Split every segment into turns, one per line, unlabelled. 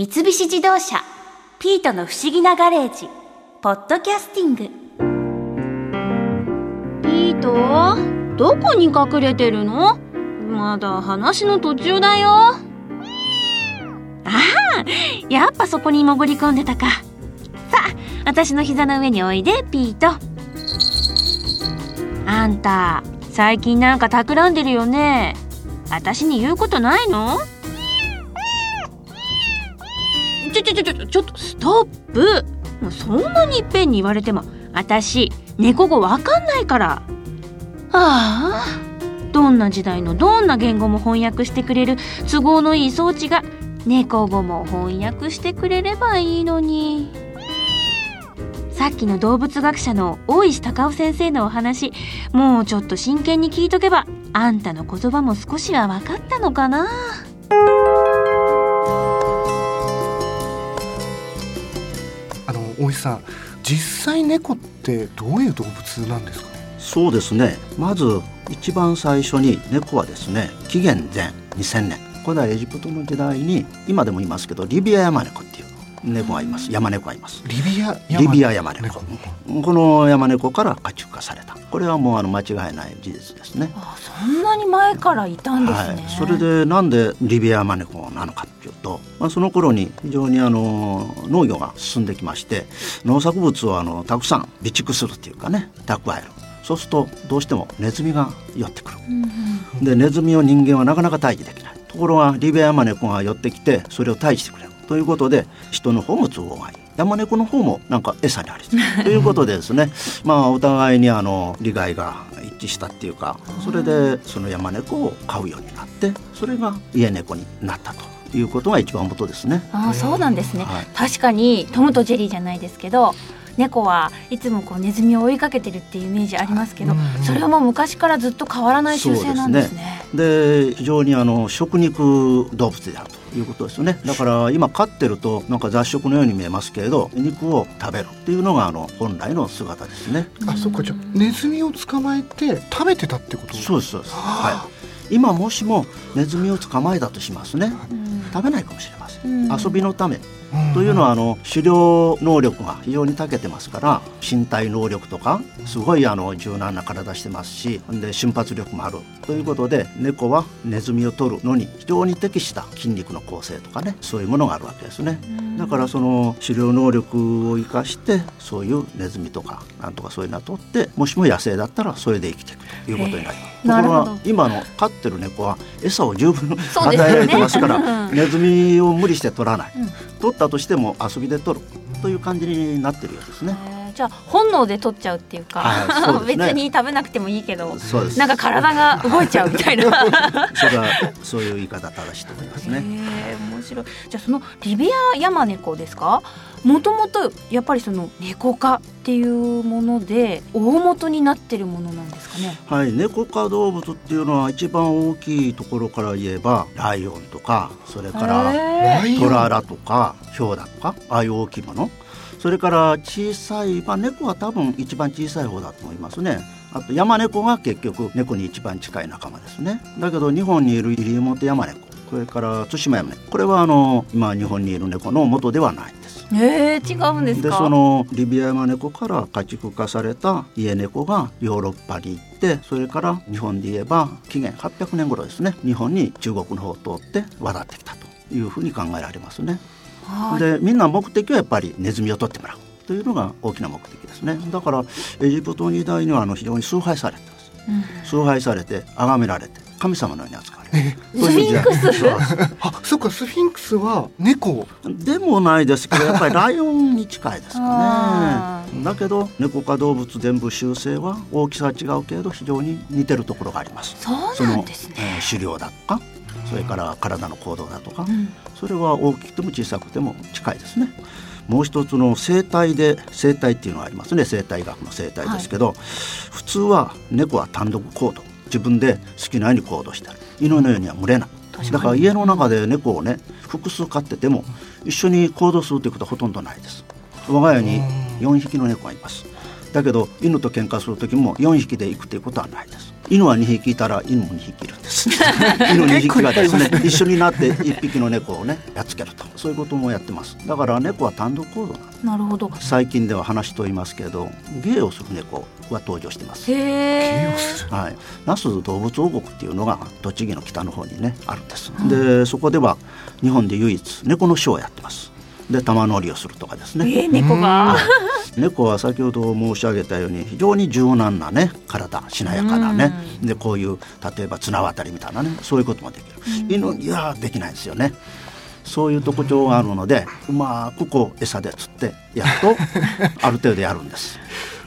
三菱自動車ピートの不思議なガレージポッドキャスティング。
ピート？どこに隠れてるの？まだ話の途中だよ。ああやっぱそこに潜り込んでたか。さあ私の膝の上においでピート。あんた最近なんか企んでるよね。私に言うことないの？ょちょちょちょちょっとストップもうそんなにいっぺんに言われても私猫語わかんないからああどんな時代のどんな言語も翻訳してくれる都合のいい装置が猫語も翻訳してくれればいいのにさっきの動物学者の大石隆夫先生のお話もうちょっと真剣に聞いとけばあんたの言葉も少しは分かったのかな
大石さん実際猫ってどういう動物なんですか
そうですね。まず一番最初に猫はですね紀元前2000年古代エジプトの時代に今でもいますけどリビアヤマネコっていう猫がいます。山猫がいます。
リビア
リビアヤマネコこのヤマネコから家畜化された。これはもうあの間違いない事実ですね。
あそんなに前からいたんですね、
はい、それでなんでリビアヤマネコなのかっていうと、まあ、その頃に非常にあの農業が進んできまして農作物をあのたくさん備蓄するっていうかね蓄える。そうするとどうしてもネズミが寄ってくる、うん、でネズミを人間はなかなか退治できない。ところがリビアヤマネコが寄ってきてそれを退治してくれるということで人の方も都合がいい山猫の方もなんか餌にあり ということでですねまあお互いにあの利害が一致したっていうかそれでその山猫を飼うようになってそれが家猫になったということが一番元ですね。
あそうなんですね、はい、確かにトムとジェリーじゃないですけど猫はいつもこうネズミを追いかけてるっていうイメージありますけど、それはもう昔からずっと変わらない習性なんですね。
で、ね、非常にあの食肉動物であるということですよね。だから今飼ってるとなんか雑食のように見えますけれど、肉を食べるっていうのがあの本来の姿ですね。
あ、そっかじゃネズミを捕まえて食べてたってこと？
そうですそうです。はい。今もしもネズミを捕まえたとしますね。食べないかもしれません。遊びのためというのはあの狩猟能力が非常に長けてますから身体能力とかすごいあの柔軟な体してますしで瞬発力もある。ということで猫はネズミを取るのに非常に適した筋肉の構成とかねそういうものがあるわけですね。だからその狩猟能力を生かしてそういうネズミとかなんとかそういうのを取ってもしも野生だったらそれで生きていくということになります。ところが今の飼ってる猫は餌を十分与えられてますから、ネズミを無理して取らない、取ったとしても遊びで取るという感じになってるようですね。
じゃあ本能で取っちゃうっていうか、はいね、別に食べなくてもいいけどなんか体が動いちゃうみたいな。
それはそういう言い方正しいと思いますね。
面白い。じゃあそのリビアヤマネコですか？もともとやっぱりその猫科っていうもので大元になってるものなんですかね？
はい猫科動物っていうのは一番大きいところから言えばライオンとかそれからトララとかヒョウだとかああいう大きいものそれから小さい、まあ、猫は多分一番小さい方だと思いますね。あと山猫が結局猫に一番近い仲間ですね。だけど日本にいるイリモテ山猫それから対馬山猫これはあの今日本にいる猫の元ではないんです。
えー、違うんです
でそのリビア山猫から家畜化された家猫がヨーロッパに行ってそれから日本で言えば紀元800年頃ですね日本に中国の方を通って渡ってきたというふうに考えられますね。でみんな目的はやっぱりネズミを取ってもらうというのが大きな目的ですねだからエジプト時代にはあの非常に崇拝されてます、うん、崇拝されて崇められて神様のように扱われる。
スフィンクス。
あ、そっか、スフィンクスは猫。
でもないですけど、やっぱりライオンに近いですかね。だけど、猫科動物全部習性は大きさは違うけれど、非常に似てるところがあります。
そうなんですね。
えー、狩猟だとか、それから体の行動だとか、うん、それは大きくても小さくても近いですね。もう一つの生態で生態っていうのがありますね。生態学の生態ですけど、はい、普通は猫は単独行動。自分で好きなように行動してる犬のようには群れない。だから家の中で猫をね複数飼ってても一緒に行動するということはほとんどないです。我が家に4匹の猫がいます。だけど犬と喧嘩する時も4匹で行くということはないです犬は2匹いたら犬も2匹いるんです。犬2匹がですね一緒になって1匹の猫をねやっつけると。そういうこともやってます。だから猫は単独行動なん
なるほど。
最近では話と言いますけど芸をする猫は登場してます。
へえ
はい、那須動物王国っていうのが栃木の北の方にねあるんです、でそこでは日本で唯一猫のショーをやってますで玉乗りをするとかですね。
えー、猫が。
猫は先ほど申し上げたように非常に柔軟なね体しなやかなね、でこういう例えば綱渡りみたいなねそういうこともできる、犬にはできないんですよね。そういう特徴があるのでうまくこう餌で釣ってやると ある程度やるんです。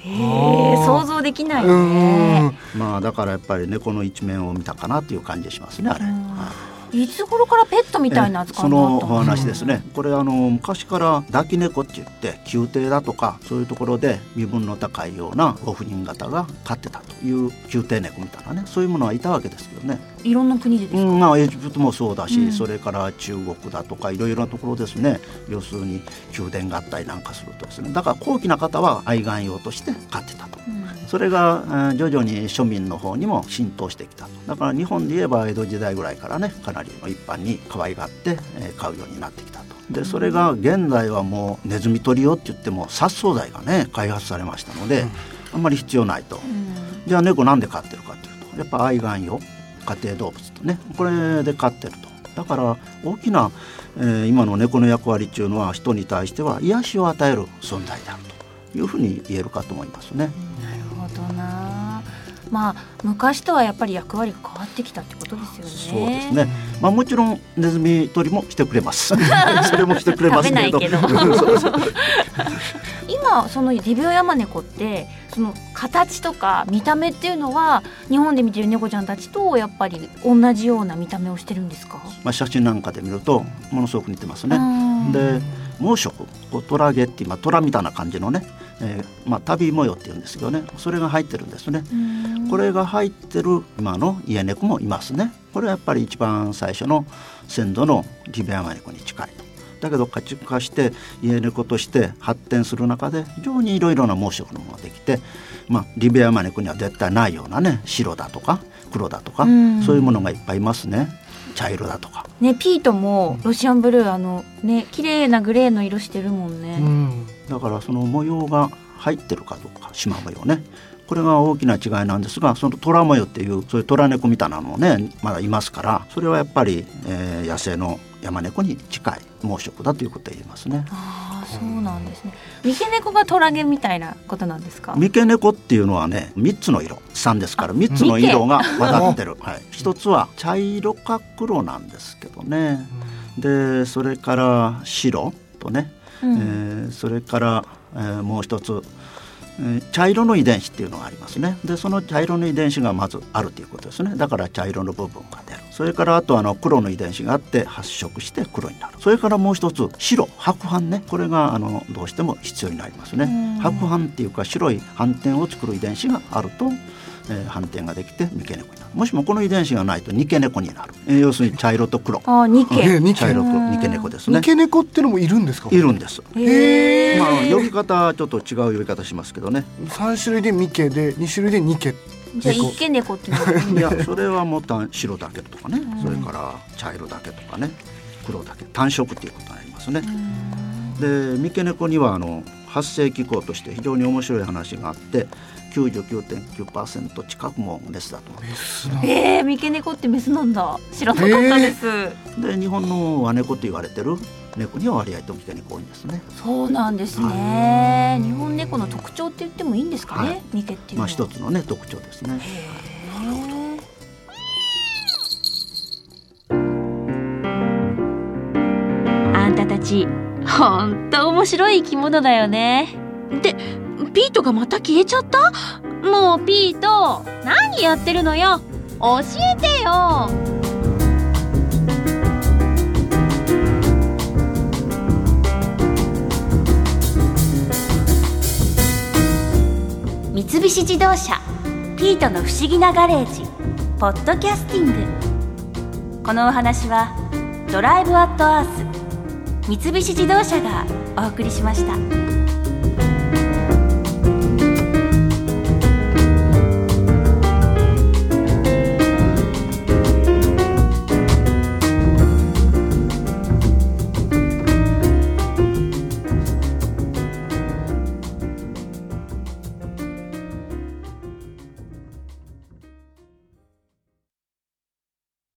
えー、想像できないね。
ん。
まあだからやっぱり猫の一面を見たかなっていう感じしますねあれ、はい
いつ頃からペットみたいな扱
そ
いになったんです
話ですね、これあの昔から抱き猫って言って宮廷だとかそういうところで身分の高いようなご婦人方が飼ってたという宮廷猫みたいなねそういうものはいたわけですけどね、
いろんな国でですか、
うんまあ、エジプトもそうだし、
うん。
それから中国だとかいろいろなところですね。要するに宮殿があったりなんかするとですね。だから高貴な方は愛玩用として飼ってたと。
うん
それがえー徐々に庶民の方にも浸透してきた。とだから日本で言えば江戸時代ぐらいからねかなりの一般に可愛がってえー飼うようになってきたと。でそれが現在はもうネズミ捕り用って言っても殺虫剤がね開発されましたので、あんまり必要ないと。
うん。
じゃあ猫なんで飼ってるかっていうとやっぱ愛玩用家庭動物とねこれで飼ってると。だから大きな、えー今の猫の役割っていうのは人に対しては癒しを与える存在であるというふうに言えるかと思いますね。
どなまあ昔とはやっぱり役割が変わってきたってことですよね
そうですね。まあもちろんネズミ捕りもしてくれます。それもしてくれますけれど。
けど 今そのリビオヤマネコってその形とか見た目っていうのは日本で見てる猫ちゃんたちとやっぱり同じような見た目をしてるんですか、
まあ写真なんかで見るとものすごく似てますね。
うん
で毛色こうトラゲっていうまあトラみたいな感じのね、えーまあ旅模様っていうんですけどねそれが入ってるんですね。
うん
これが入ってる今の家猫もいますね。これはやっぱり一番最初の先祖のリベアマ猫に近いと。だけど家畜化して家猫として発展する中で非常にいろいろな毛色のものができて、まあ、リベアマネコには絶対ないようなね白だとか黒だとか、
うん
そういうものがいっぱいいますね茶色だとか。
ねピートもロシアンブルーあのね綺麗なグレーの色してるもん
う
ね、
ん。
だからその模様が入ってるかどうか縞模様ね。これが大きな違いなんですがその虎模様っていうそういう虎猫みたいなのもねまだいますからそれはやっぱり、えー野生の山猫に近い毛色だということで言えますね。
ああそうなんですね。三毛猫がトラゲみたいなことなんですか？
三毛猫っていうのはね3つの色。3ですから3つの色が混ざってる、はい、一つは茶色か黒なんですけどね。でそれから白とね、
うん。
えーそれから、えーもう一つ、えー茶色の遺伝子っていうのがありますね。でその茶色の遺伝子がまずあるということですね。だから茶色の部分が出る。それからあとあの黒の遺伝子があって発色して黒になる。それからもう一つ白白斑ね。これがあのどうしても必要になりますね。
うん。
白斑っていうか白い斑点を作る遺伝子があると、えー斑点ができて三毛猫になる。もしもこの遺伝子がないと二毛猫になる、えー要するに茶色と黒。
ああ二毛。
ね二毛。
茶色と二毛猫ですね。
三毛猫ってのもいるんですか？
いるんです。
へえ
まあ呼び方ちょっと違う呼び方しますけどね。
三種類で三毛で二種類で二毛。
じゃあ
猫。
一毛猫ってい
やそれはもう単白だけとかね、
うん。
それから茶色だけとかね。黒だけ。単色っていうことになりますね。で三毛猫にはあの発生機構として非常に面白い話があって99.9%近くもメスだと。思いま
メスな
えー、三毛猫ってメスなんだ。知らなかったです、
すで日本の和猫と言われてる猫には割合と三毛猫多いんですね。
そうなんですね。日本猫の特徴って言ってもいいんですかね、
はい。
三毛っていうのは、
まあ一つのね特徴ですね。
あんたたちほんと面白い生き物だよね。でピートがまた消えちゃった？もうピート何やってるのよ？教えてよ。
三菱自動車ピートの不思議なガレージポッドキャスティング。このお話はドライブアットアース三菱自動車がお送りしました。